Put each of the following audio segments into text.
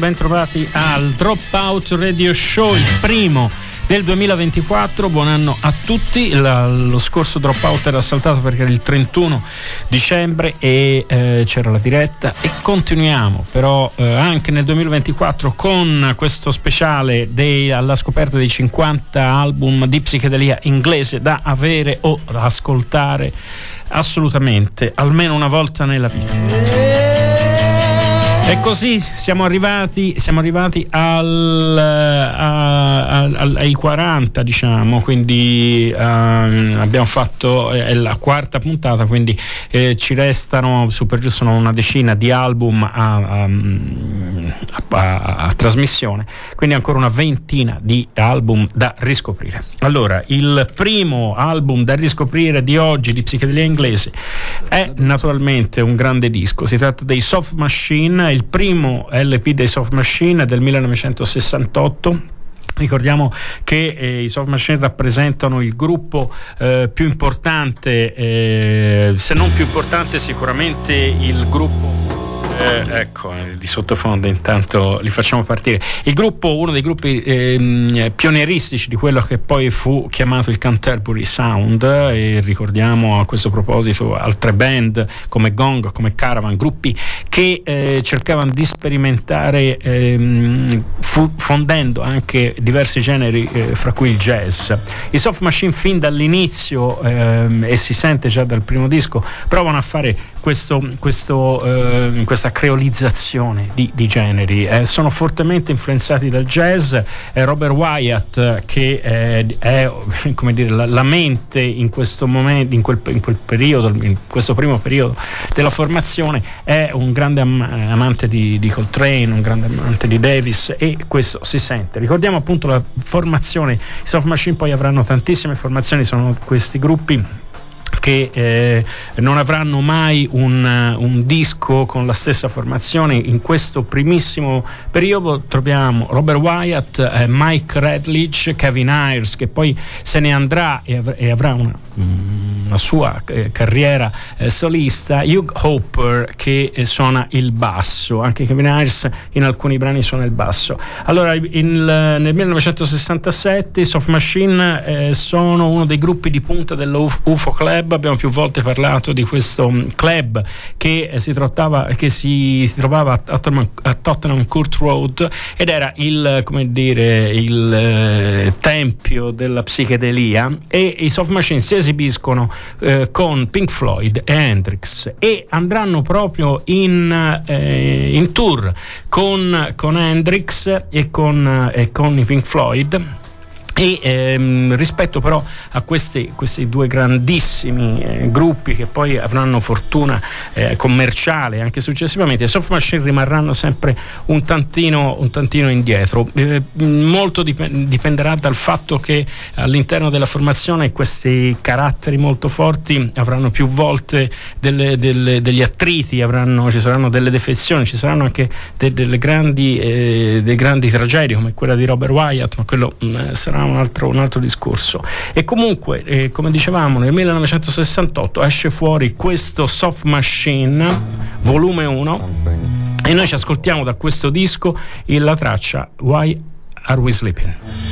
Bentrovati al Dropout Radio Show, il primo del 2024. Buon anno a tutti. La, lo scorso Dropout era saltato perché era il 31 dicembre e eh, c'era la diretta e continuiamo però eh, anche nel 2024 con questo speciale dei, alla scoperta dei 50 album di psichedelia inglese da avere o ascoltare assolutamente almeno una volta nella vita. E così siamo arrivati, siamo arrivati al, a, a, ai 40, diciamo, quindi uh, abbiamo fatto è la quarta puntata, quindi eh, ci restano su per giù sono una decina di album a, a, trasmissione, quindi ancora una ventina di album da riscoprire. Allora, il primo album da riscoprire di oggi di psichedelia inglese è naturalmente un grande disco, si tratta dei Soft Machine, il primo LP dei Soft Machine del 1968 Ricordiamo che eh, i Soft Machine rappresentano il gruppo eh, più importante, eh, se non più importante sicuramente il gruppo eh, ecco, eh, di sottofondo intanto li facciamo partire. Il gruppo, uno dei gruppi eh, pionieristici di quello che poi fu chiamato il Canterbury Sound, e ricordiamo a questo proposito altre band come Gong, come Caravan, gruppi che eh, cercavano di sperimentare ehm, fu, fondendo anche diversi generi, eh, fra cui il jazz. I Soft Machine fin dall'inizio, ehm, e si sente già dal primo disco, provano a fare questo, questo, eh, creolizzazione di, di generi. Eh, sono fortemente influenzati dal jazz. Eh, Robert Wyatt, che è dire, la, la, mente in questo momento, in quel, in quel, periodo, in questo primo periodo della formazione, è un grande am- amante di, di Coltrane, un grande amante di Davis e questo si sente. Ricordiamo appunto la formazione, i Soft Machine poi avranno tantissime formazioni, sono questi gruppi che eh, non avranno mai un, un, disco con la stessa formazione. In questo primissimo periodo troviamo Robert Wyatt, eh, Mike Redlich, Kevin Ayers che poi se ne andrà e, av- e avrà una, una sua eh, carriera eh, solista, Hugh Hopper che eh, suona il basso, anche Kevin Ayers in alcuni brani suona il basso. Allora in, nel 1967 Soft Machine eh, sono uno dei gruppi di punta dell'UFO Club. Abbiamo più volte parlato di questo mm, club che si, trattava, che si trovava a Tottenham, a Tottenham Court Road ed era il, dire, il eh, tempio della psichedelia. E i Soft Machine si esibiscono eh, con Pink Floyd e Hendrix e andranno proprio in, eh, in tour con, con Hendrix e con, e con i Pink Floyd e ehm, rispetto però a questi, questi due grandissimi eh, gruppi che poi avranno fortuna eh, commerciale anche successivamente, soft machine rimarranno sempre un tantino, un tantino indietro. Eh, molto dip- dipenderà dal fatto che all'interno della formazione questi caratteri molto forti avranno più volte delle, delle, degli attriti, avranno, ci saranno delle defezioni, ci saranno anche de- delle grandi, eh, grandi tragedie come quella di Robert Wyatt, ma quello mh, mm, sarà un altro, un altro discorso. E comunque, eh, come dicevamo, nel 1968 esce fuori questo Soft Machine, volume 1, e noi ci ascoltiamo da questo disco la traccia Why Are We Sleeping?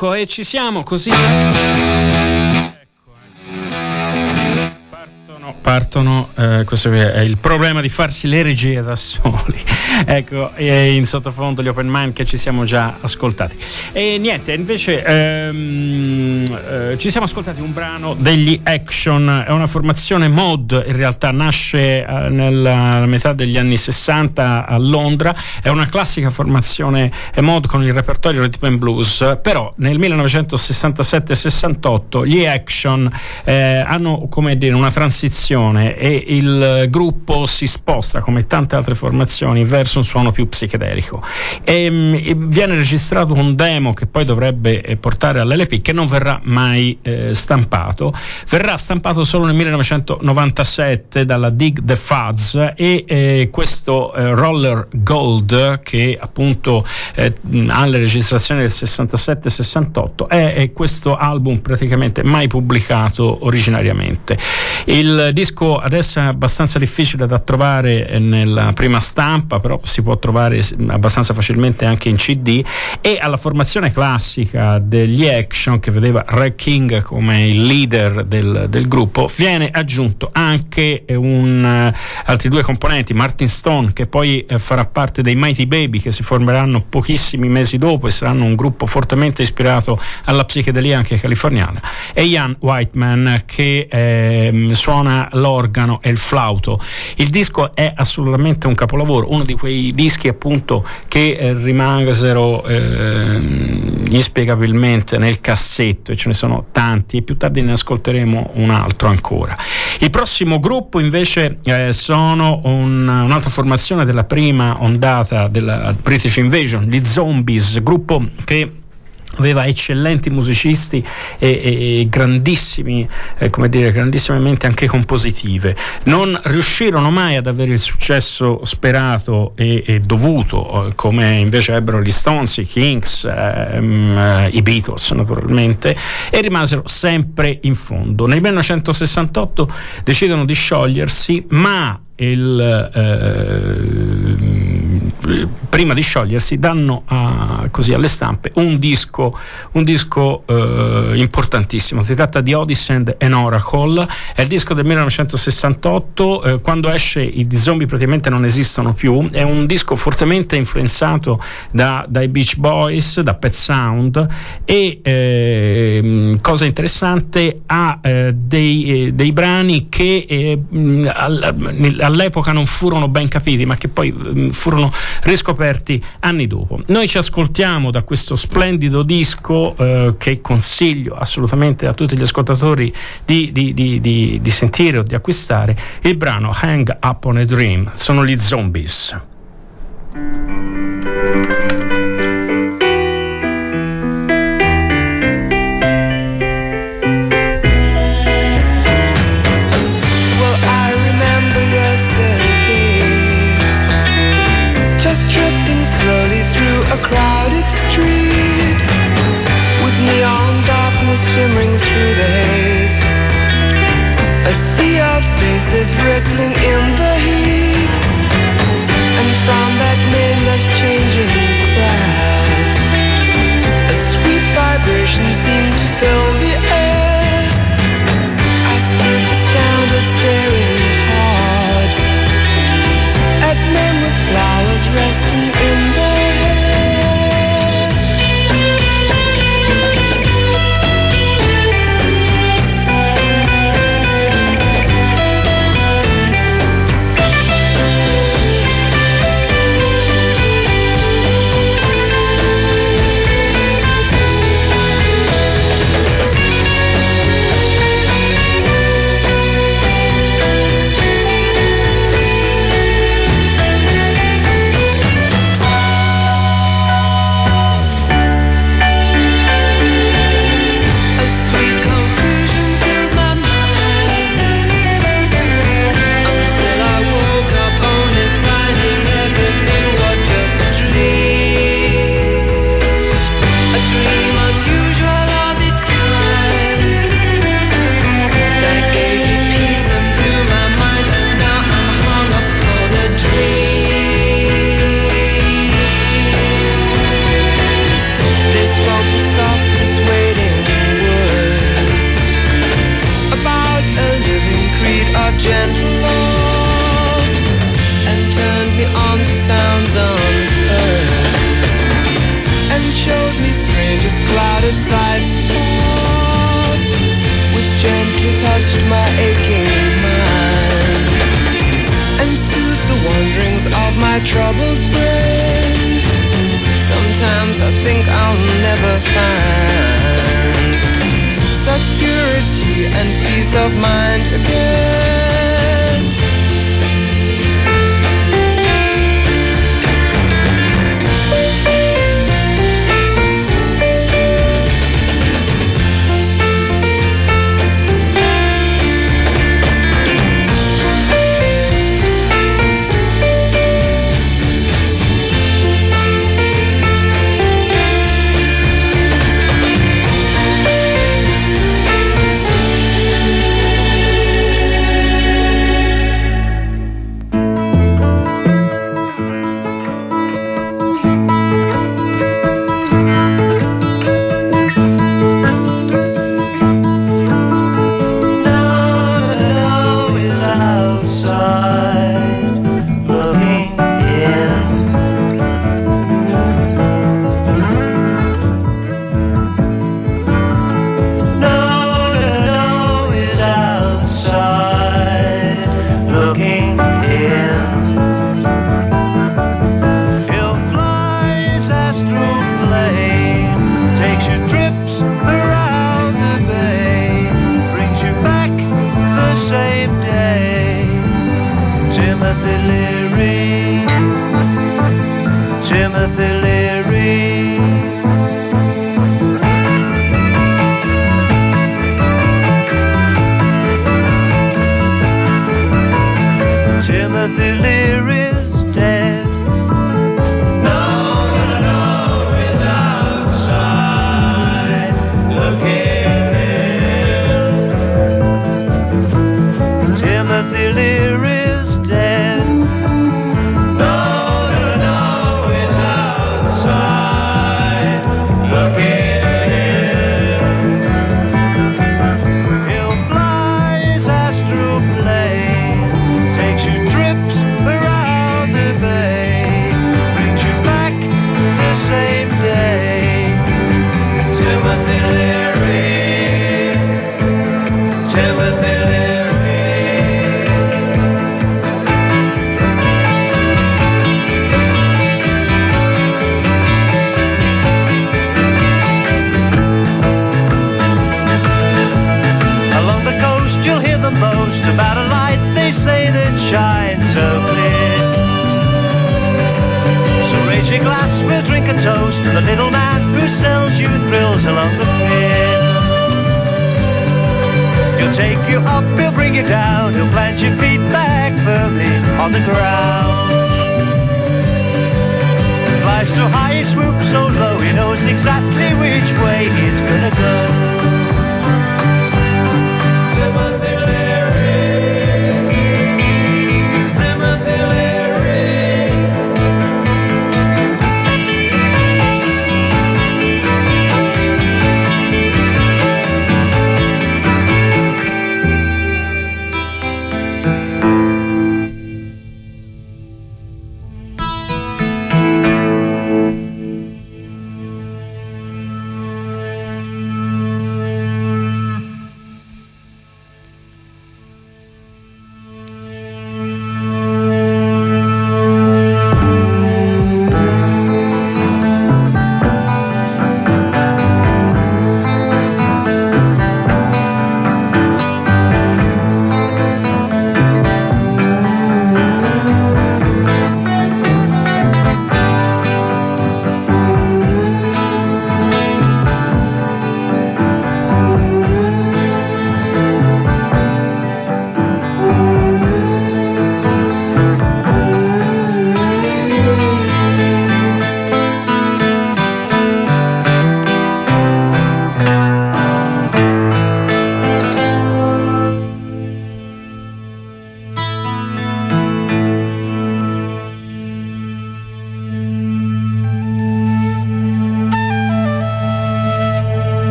Ecco, e ci siamo così. Partono, eh, questo è il problema di farsi le regie da soli. ecco, in sottofondo gli open mind che ci siamo già ascoltati. E niente, invece ehm, eh, ci siamo ascoltati un brano degli Action, è una formazione mod, in realtà nasce eh, nella metà degli anni 60 a Londra, è una classica formazione mod con il repertorio rhythm and blues, però nel 1967-68 gli Action eh, hanno come dire una transizione formazione e il gruppo si sposta come tante altre formazioni verso un suono più psichedelico. E, mm, e viene registrato un demo che poi dovrebbe eh, portare all'LP che non verrà mai eh, stampato. Verrà stampato solo nel 1997 dalla Dig the Fuzz e eh, questo eh, Roller Gold che appunto eh, ha le registrazioni del 67-68 è, è questo album praticamente mai pubblicato originariamente. Il il disco adesso è abbastanza difficile da trovare nella prima stampa, però si può trovare abbastanza facilmente anche in CD e alla formazione classica degli Action che vedeva Red King come il leader del, del gruppo viene aggiunto anche un, uh, altri due componenti, Martin Stone che poi farà parte dei Mighty Baby che si formeranno pochissimi mesi dopo e saranno un gruppo fortemente ispirato alla psichedelia anche californiana. E Ian Whiteman che eh, suona l'organo e il flauto. Il disco è assolutamente un capolavoro, uno di quei dischi appunto che eh, rimasero eh, inspiegabilmente nel cassetto e ce ne sono tanti e più tardi ne ascolteremo un altro ancora. Il prossimo gruppo invece eh, sono un, un'altra formazione della prima ondata della British Invasion, gli Zombies, gruppo che aveva eccellenti musicisti e, e, e grandissimi, eh, come dire, grandissimamente anche compositive. Non riuscirono mai ad avere il successo sperato e, e dovuto, eh, come invece ebbero gli Stones, i Kings, ehm, eh, i Beatles naturalmente, e rimasero sempre in fondo. Nel 1968 decidono di sciogliersi, ma il, eh, prima di sciogliersi danno a, così alle stampe un disco, un disco eh, importantissimo. Si tratta di Odyssey and Oracle, è il disco del 1968, eh, quando esce i zombie praticamente non esistono più, è un disco fortemente influenzato da, dai Beach Boys, da Pet Sound e ehm, cosa interessante ha eh, dei, eh, dei, brani che eh, al, all'epoca non furono ben capiti, ma che poi furono riscoperti anni dopo. Noi ci ascoltiamo da questo splendido disco eh, che consiglio assolutamente a tutti gli ascoltatori di, di, di, di sentire o di acquistare, il brano Hang Up on a Dream. Sono gli zombies.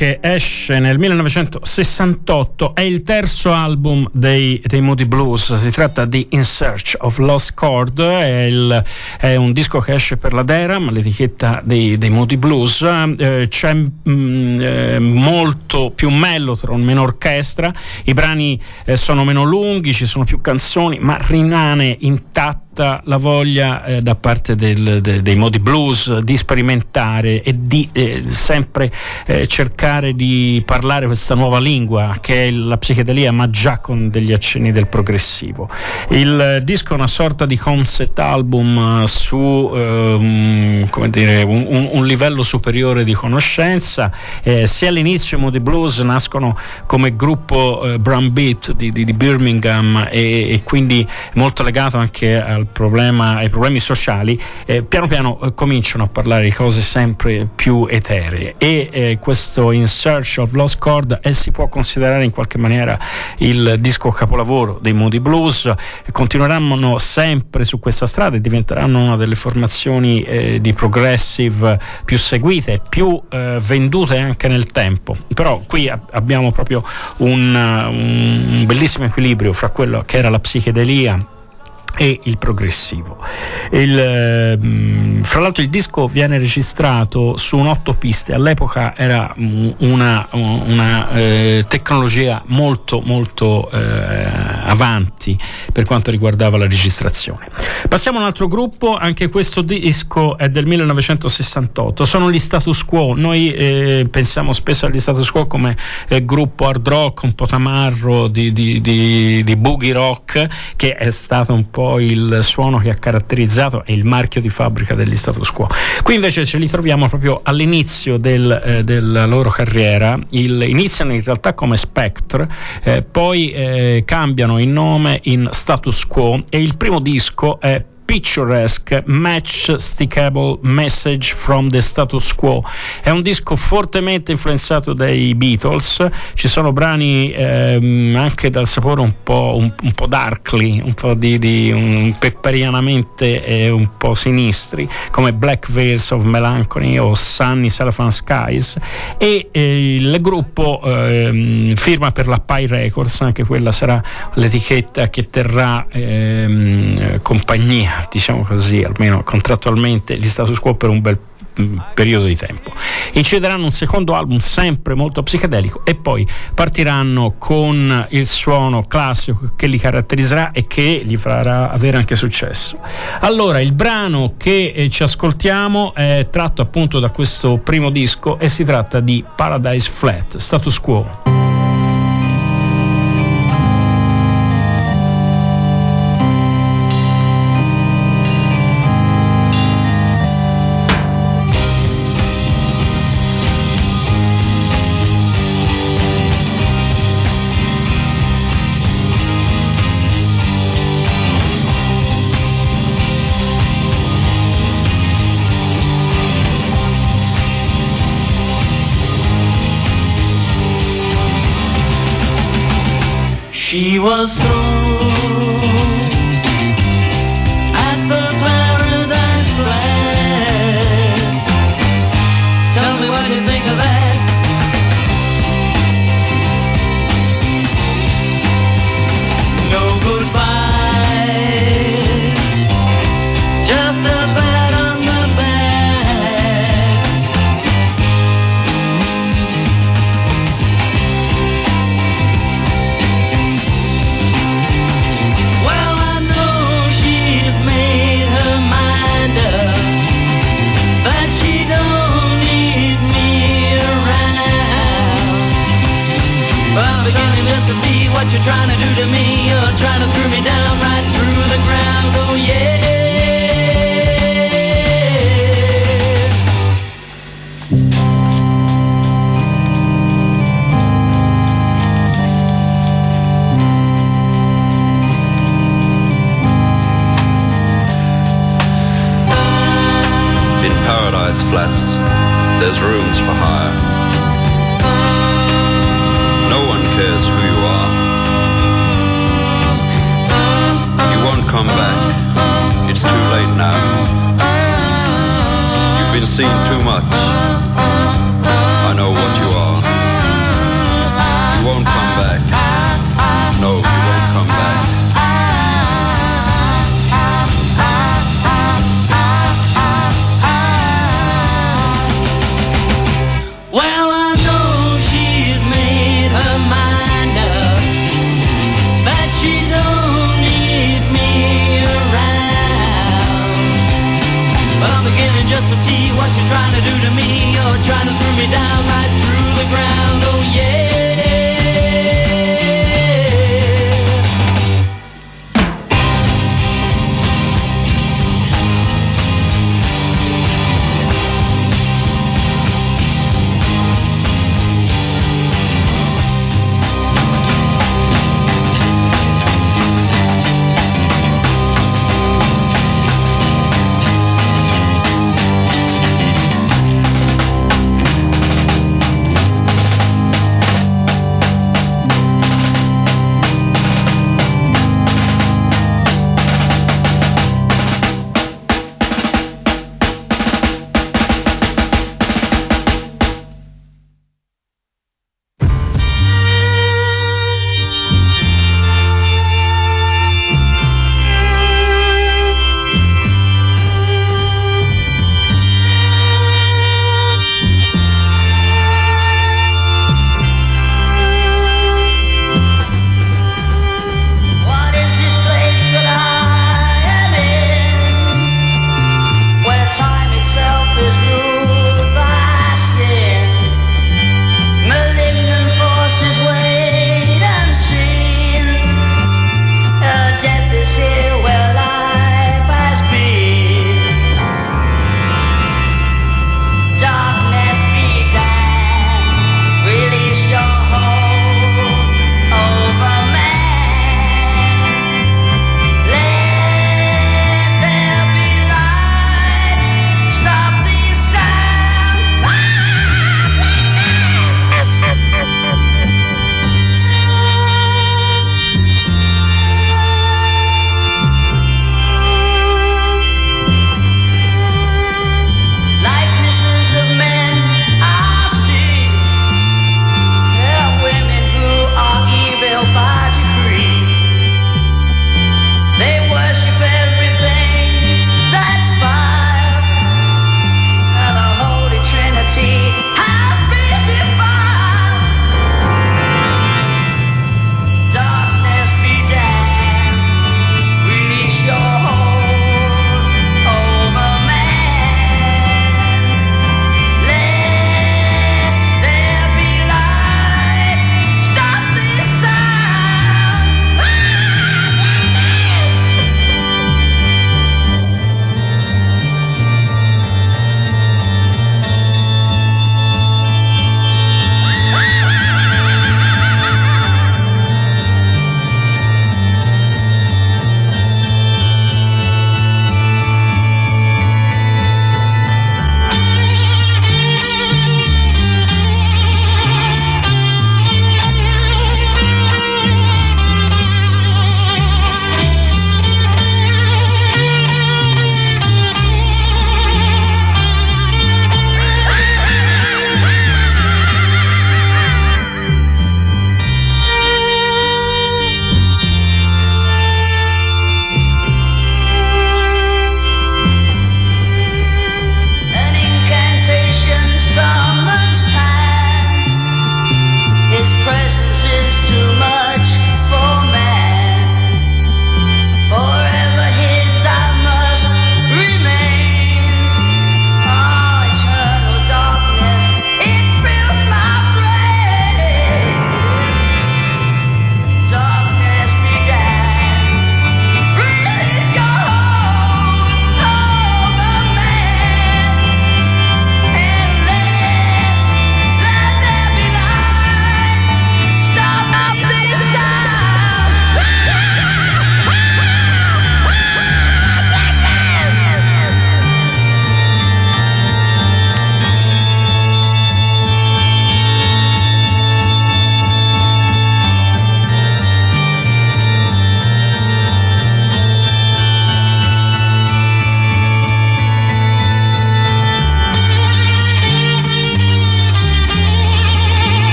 Che esce nel 1968 è il terzo album dei, dei Moody Blues, si tratta di In Search of Lost Chord, è, il, è un disco che esce per la Deram, l'etichetta dei, dei Moody Blues, eh, c'è mh, mm, eh, molto più mellotron, meno orchestra, i brani eh, sono meno lunghi, ci sono più canzoni, ma rimane intatto scatta la voglia eh, da parte del, de, dei modi blues di sperimentare e di eh, sempre eh, cercare di parlare questa nuova lingua che è la psichedelia ma già con degli accenni del progressivo. Il disco è una sorta di concept album su ehm, dire, un, un, livello superiore di conoscenza. Eh, se all'inizio i Moody Blues nascono come gruppo eh, Brown Beat di, di, di Birmingham e, e, quindi molto legato anche al problema, ai problemi sociali, eh, piano piano eh, cominciano a parlare di cose sempre più eteree e eh, questo In Search of Lost Chord eh, si può considerare in qualche maniera il disco capolavoro dei Moody Blues, continueranno sempre su questa strada e diventeranno una delle formazioni eh, di progressive più seguite, più vendute anche nel tempo. Però qui a- abbiamo proprio un, un bellissimo equilibrio fra quello che era la psichedelia e il progressivo. Il, ehm, fra l'altro il disco viene registrato su un otto piste, all'epoca era una, una eh, tecnologia molto molto eh, avanti per quanto riguardava la registrazione. Passiamo a un altro gruppo, anche questo disco è del 1968, sono gli status quo, noi eh, pensiamo spesso agli status quo come eh, gruppo hard rock un po' tamarro di, di, di, di boogie rock che è stato un po' il suono che ha caratterizzato e il marchio di fabbrica degli status quo. Qui invece ce li troviamo proprio all'inizio del, eh, della loro carriera, il, iniziano in realtà come Spectre, eh, poi eh, cambiano il nome in status quo e il primo disco è picturesque Match Stickable Message from the Status Quo. È un disco fortemente influenzato dai Beatles, ci sono brani ehm, anche dal sapore un po', un, un po darkly, un po' di, di un, pepperianamente eh, un po' sinistri, come Black Veils of Melancholy o Sunny Cellophane Skies. E eh, il gruppo ehm, firma per la Pi Records, anche quella sarà l'etichetta che terrà ehm, compagnia diciamo così, almeno contrattualmente, gli status quo per un bel mm, periodo di tempo. Incideranno un secondo album sempre molto psichedelico e poi partiranno con il suono classico che li caratterizzerà e che gli farà avere anche successo. Allora, il brano che eh, ci ascoltiamo è tratto appunto da questo primo disco e si tratta di Paradise Flat, status quo. Was so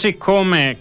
così come,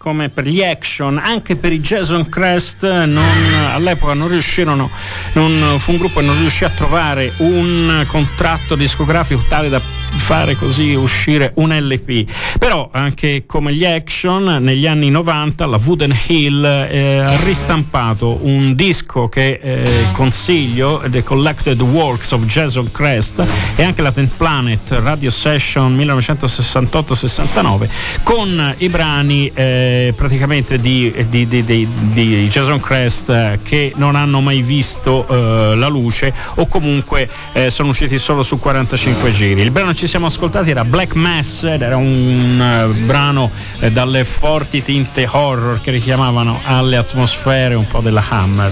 come, per gli action, anche per i Jason Crest non, all'epoca non riuscirono, non, fu un gruppo che non riuscì a trovare un contratto discografico tale da fare così uscire un LP. Però anche come gli action negli anni 90 la Wooden Hill eh, ha ristampato un disco che eh, consiglio, The Collected Works of Jason Crest e anche la Ten Planet Radio Session 1968-69 con i brani eh, praticamente di, di, di, di, Jason Crest eh, che non hanno mai visto eh, la luce o comunque eh, sono usciti solo su 45 giri. Il brano ci siamo ascoltati era Black Mass ed era un uh, brano eh, dalle forti tinte horror che richiamavano alle atmosfere un po' della Hammer.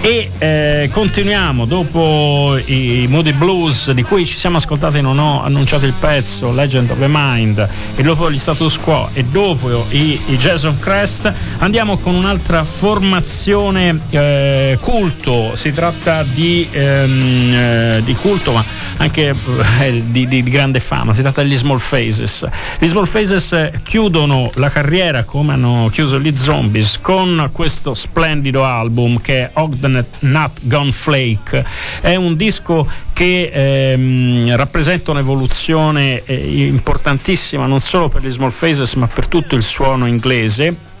E eh, continuiamo dopo i Moody Blues di cui ci siamo ascoltati, non ho annunciato il pezzo Legend of the Mind e dopo gli status quo e dopo i, i Jason Crest andiamo con un'altra formazione eh, culto, si tratta di, ehm, eh, di culto ma anche eh, di, di, grande fama, si tratta degli Small Faces. Gli Small Faces chiudono la carriera come hanno chiuso gli Zombies con questo splendido album che è Ogden Nut Gone Flake. È un disco che ehm, rappresenta un'evoluzione eh, importantissima non solo per gli Small Faces ma per tutto il suono inglese Wednesday.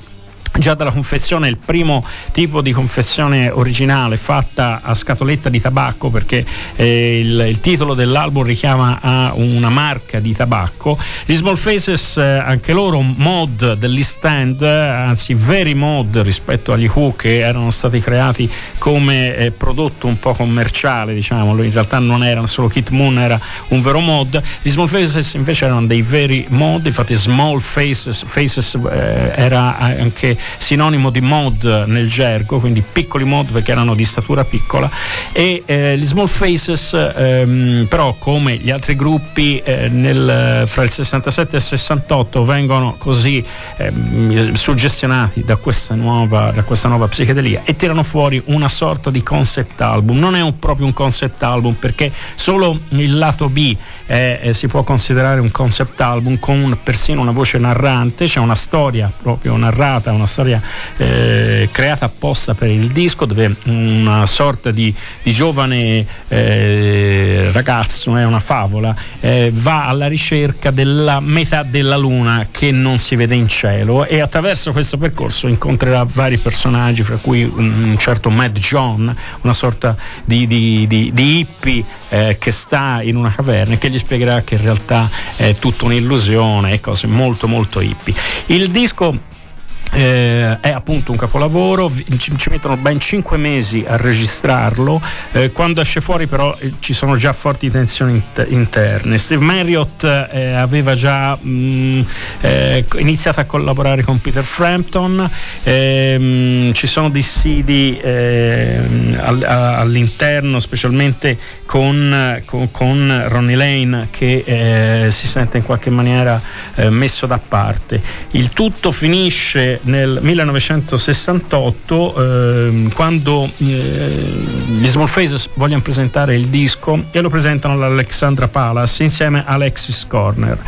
Già dalla confezione, il primo tipo di confezione originale fatta a scatoletta di tabacco perché eh, il, il, titolo dell'album richiama a una marca di tabacco. Gli Small Faces, eh, anche loro mod dell'East End, anzi veri mod rispetto agli Who che erano stati creati come eh, prodotto un po' commerciale, diciamo, in realtà non erano solo Kit Moon, era un vero mod. Gli Small Faces invece erano dei veri mod, infatti Small Faces, Faces eh, era anche sinonimo di mod nel gergo, quindi piccoli mod perché erano di statura piccola. E eh, gli Small Faces ehm, però come gli altri gruppi eh, nel, fra il 67 e il 68 vengono così ehm, suggestionati da questa, nuova, da questa nuova psichedelia e tirano fuori una sorta di concept album, non è un, proprio un concept album perché solo il lato B eh, eh, si può considerare un concept album con persino una voce narrante, c'è una storia proprio narrata, una storia eh, creata apposta per il disco dove una sorta di, di giovane eh, ragazzo, è una favola, eh, va alla ricerca della metà della luna che non si vede in cielo e attraverso questo percorso incontrerà vari personaggi, fra cui un, certo Mad John, una sorta di, di, di hippie eh, che sta in una caverna e che gli spiegherà che in realtà è tutta un'illusione e cose molto molto hippie. Il disco eh, è appunto un capolavoro, ci, ci, mettono ben 5 mesi a registrarlo, eh, quando esce fuori però eh, ci sono già forti tensioni inter- interne. Steve Marriott eh, aveva già mh, mm, eh, iniziato a collaborare con Peter Frampton, ehm, ci sono dissidi ehm, all- all'interno, specialmente con, con, con, Ronnie Lane che eh, si sente in qualche maniera messo da parte. Il tutto finisce nel 1968 eh, quando gli Small Faces vogliono presentare il disco e lo presentano all'Alexandra Palace insieme a Alexis Corner.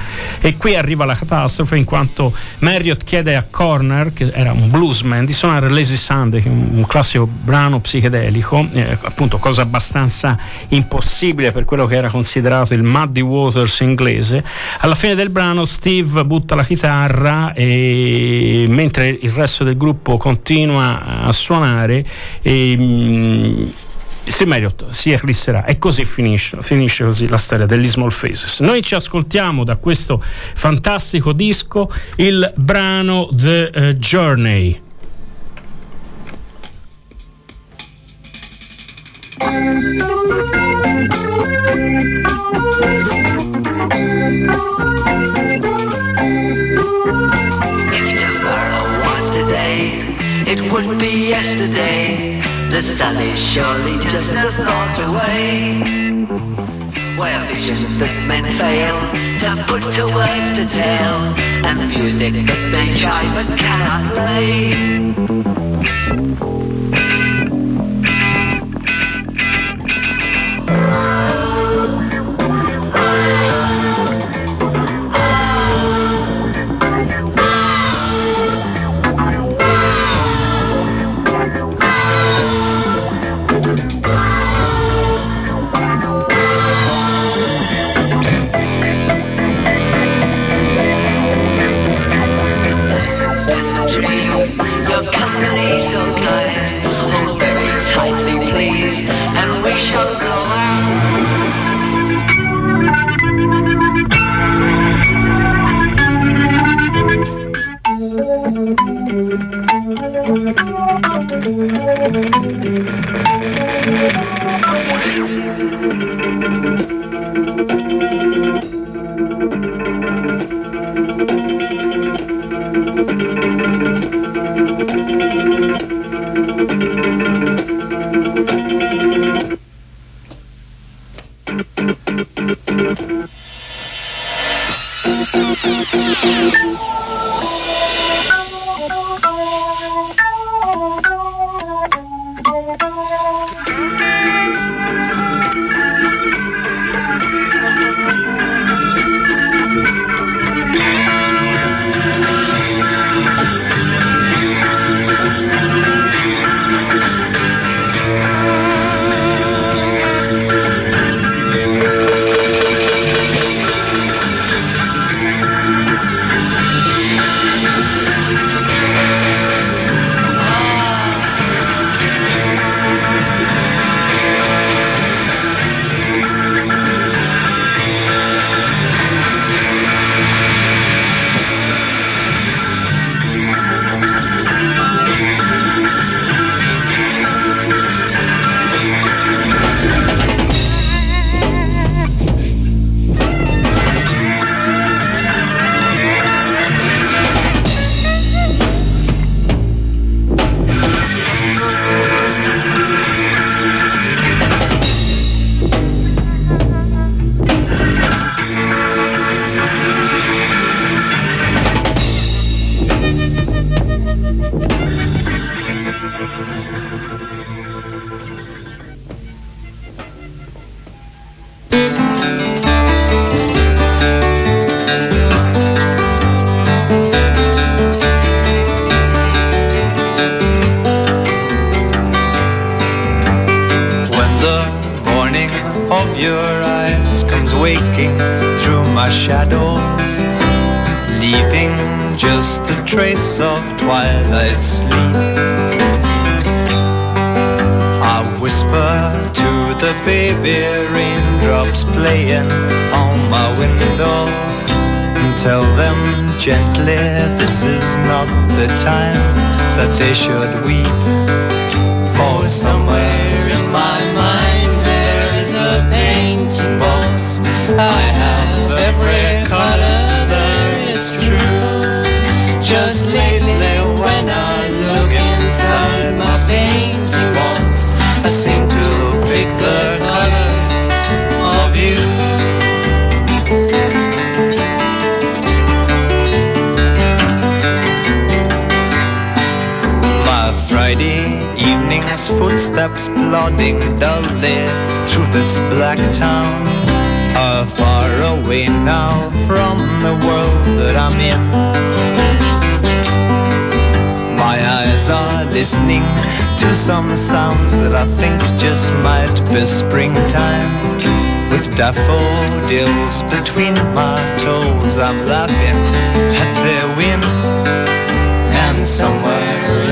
E qui arriva la catastrofe in quanto Marriott chiede a Corner che era un bluesman di suonare Lazy Sunday che un classico brano psichedelico eh, appunto cosa abbastanza impossibile per quello che era considerato il Muddy Waters inglese. Alla fine del brano Steve butta la chitarra e mentre mentre il resto del gruppo continua a suonare e, mh, Steve Marriott si eclisserà e così finisce, finisce così la storia degli Small Faces. Noi ci ascoltiamo da questo fantastico disco il brano The uh, Journey. would be yesterday. The sun is surely just a thought away. Where visions that men fail to put to words to tell, and music that they try but cannot play. Trace of twilight sleep. I whisper to the baby raindrops playing on my window and tell them gently this is not the time that they should weep. For somewhere in my mind there is a painting box. I black town are far away now from the world that I'm in. My eyes are listening to some sounds that I think just might be springtime. With daffodils between my toes, I'm laughing at the wind. And somewhere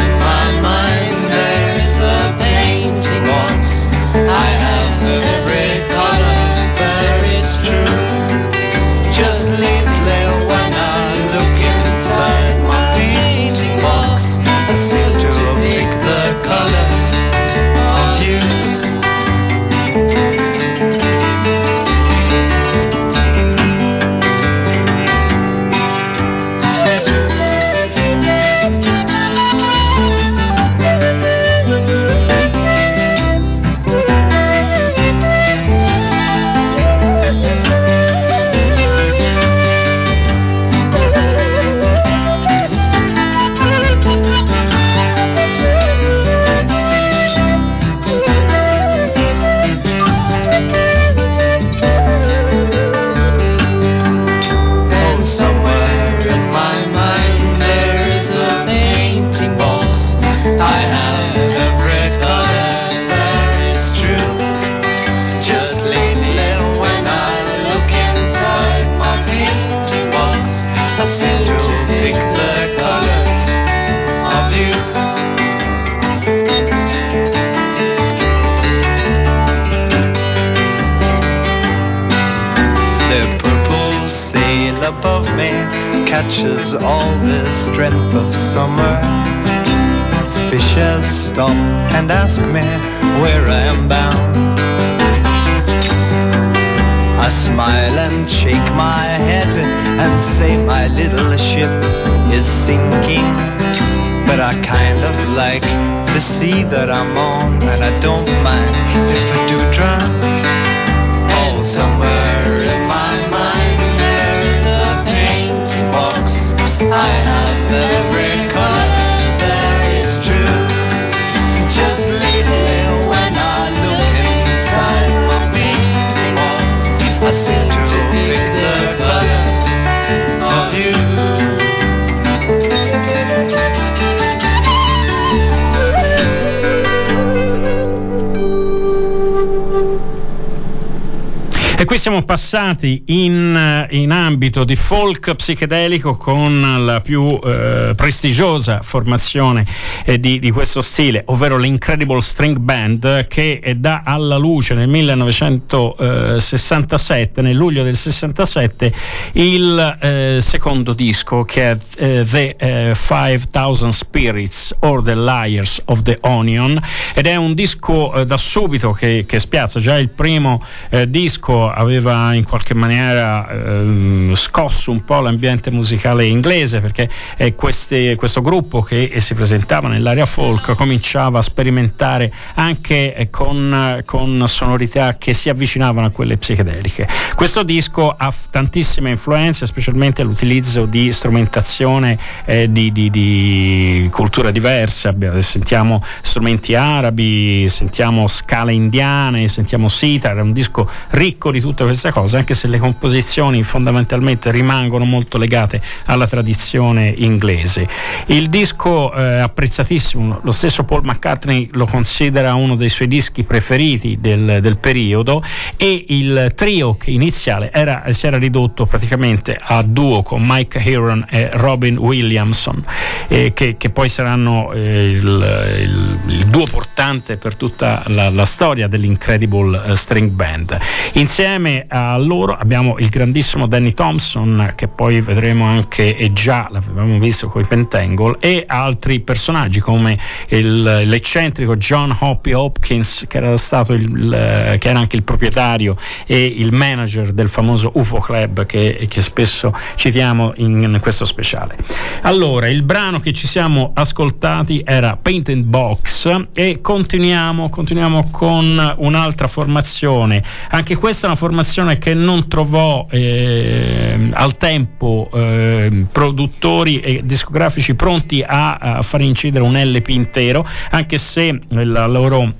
siamo passati in, in ambito di folk psichedelico con la più eh, prestigiosa formazione eh, di, di questo stile, ovvero l'Incredible String Band, che eh, dà alla luce nel 1967, nel luglio del 67, il eh, secondo disco che è eh, The eh, 5000 Spirits or The Liars of the Onion ed è un disco eh, da subito che, che spiazza, già il primo eh, disco aveva in qualche maniera ehm, scosso un po' l'ambiente musicale inglese perché eh, queste, questo gruppo che eh, si presentava nell'area folk cominciava a sperimentare anche eh, con, con sonorità che si avvicinavano a quelle psichedeliche. Questo disco ha f- tantissime influenze, specialmente l'utilizzo di strumentazione eh, di, di, di culture diverse, Abbiamo- sentiamo strumenti arabi, sentiamo scale indiane, sentiamo sitar, è un disco ricco di tutte tutte queste cose, anche se le composizioni fondamentalmente rimangono molto legate alla tradizione inglese. Il disco eh, apprezzatissimo, lo stesso Paul McCartney lo considera uno dei suoi dischi preferiti del, del periodo e il trio che iniziale era, si era ridotto praticamente a duo con Mike Heron e Robin Williamson, eh, che, che, poi saranno eh, il, il, il, duo portante per tutta la, la storia dell'Incredible uh, String Band. Insieme a loro abbiamo il grandissimo Danny Thompson, che poi vedremo anche, e già l'avevamo visto con i Pentangle, e altri personaggi come il, l'eccentrico John Hoppy Hopkins, che era, stato il, che era anche il proprietario e il manager del famoso UFO Club che, che spesso citiamo in, in questo speciale. Allora, il brano che ci siamo ascoltati era Painted Box e continuiamo, continuiamo con un'altra formazione. Anche questa è una formazione che non trovò eh, al tempo eh, produttori e discografici pronti a, a fare incidere un LP intero, anche se la loro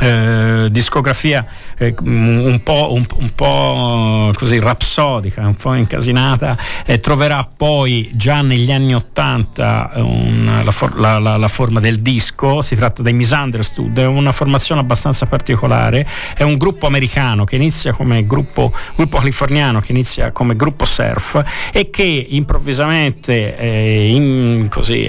eh, discografia eh, un, po', un, un, po', così rapsodica, un po' incasinata, eh, troverà poi già negli anni Ottanta la, for- la, la, la, forma del disco, si tratta dei Misunderstood, è una formazione abbastanza particolare, è un gruppo americano che inizia come gruppo, gruppo californiano che inizia come gruppo surf e che improvvisamente eh, in, così,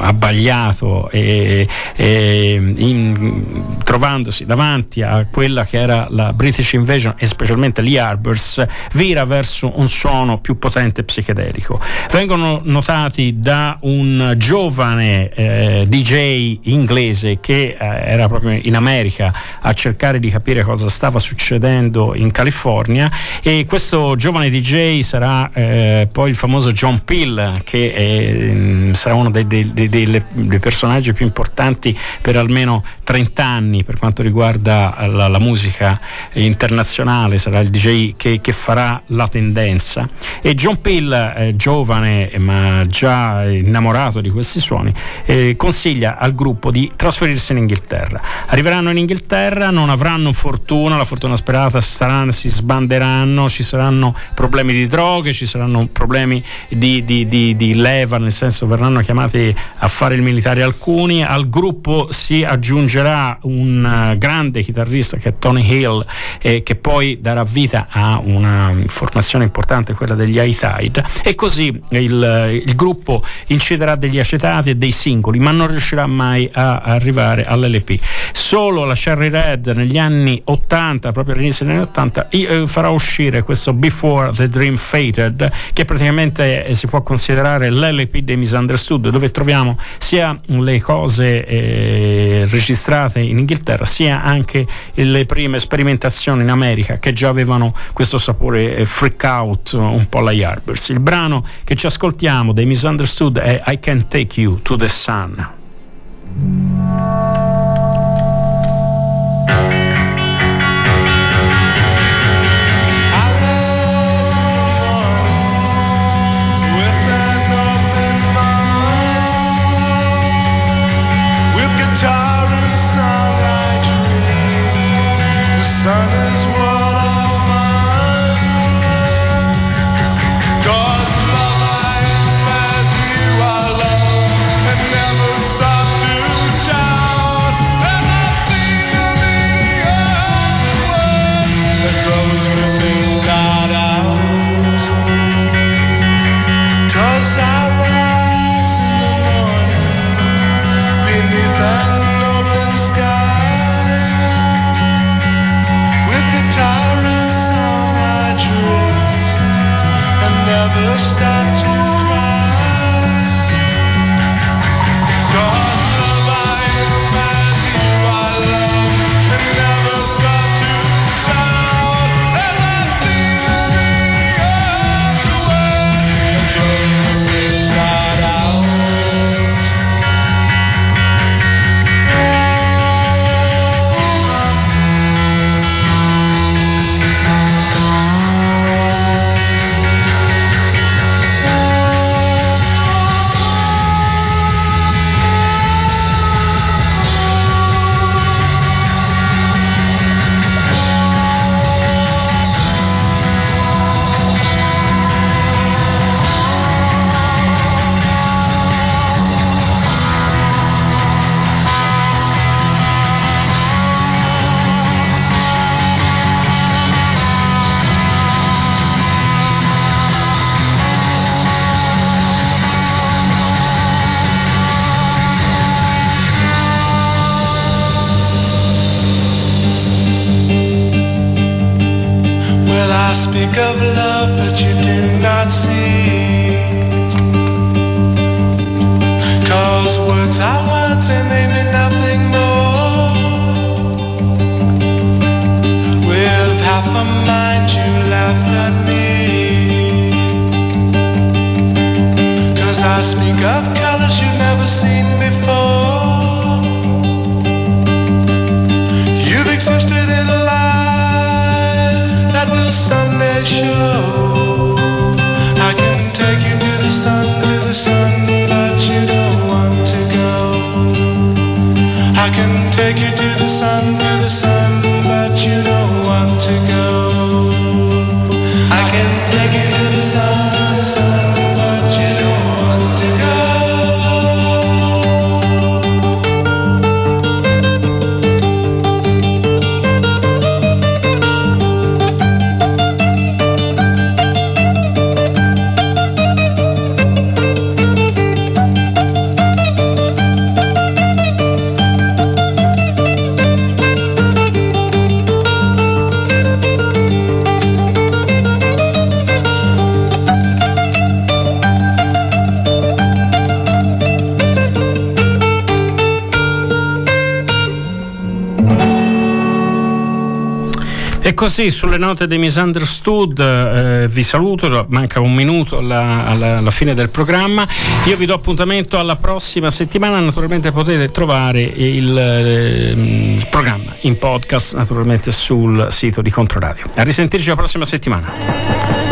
abbagliato e, e in, trovandosi davanti a quella che era la British Invasion e specialmente gli Arbors, vira verso un suono più potente e psichedelico. Vengono notati da un giovane eh, DJ inglese che eh, era proprio in America a cercare di capire cosa stava succedendo in California e questo giovane DJ sarà eh, poi il famoso John Peel che è, mm, sarà uno dei, dei, dei, dei, personaggi più importanti per almeno 30 anni per quanto riguarda la la, la musica internazionale, sarà il DJ che, che farà la tendenza. E John Peel, eh, giovane ma già innamorato di questi suoni, eh, consiglia al gruppo di trasferirsi in Inghilterra. Arriveranno in Inghilterra, non avranno fortuna, la fortuna sperata saranno, si sbanderanno, ci saranno problemi di droghe, ci saranno problemi di, di, di, di leva, nel senso verranno chiamati a fare il militare alcuni, al gruppo si aggiungerà un uh, grande chitarrista che è Tony Hill e che poi darà vita a una formazione importante, quella degli High Tide e così il, il gruppo inciderà degli acetati e dei singoli ma non riuscirà mai a, arrivare all'LP. Solo la Cherry Red negli anni 80, proprio all'inizio degli anni 80, eh, farà uscire questo Before the Dream Faded che praticamente eh, si può considerare l'LP dei Misunderstood dove troviamo sia le cose eh, registrate in Inghilterra sia anche le prime sperimentazioni in America che già avevano questo sapore eh, freak out un po' alla Yardbirds. Il brano che ci ascoltiamo dei Misunderstood è I Can Take You to the Sun. Così sulle note dei Misunderstood eh, vi saluto, manca un minuto alla, alla- alla fine del programma, io vi do appuntamento alla prossima settimana, naturalmente potete trovare il, ehm, programma in podcast naturalmente sul sito di Controradio. A risentirci la prossima settimana.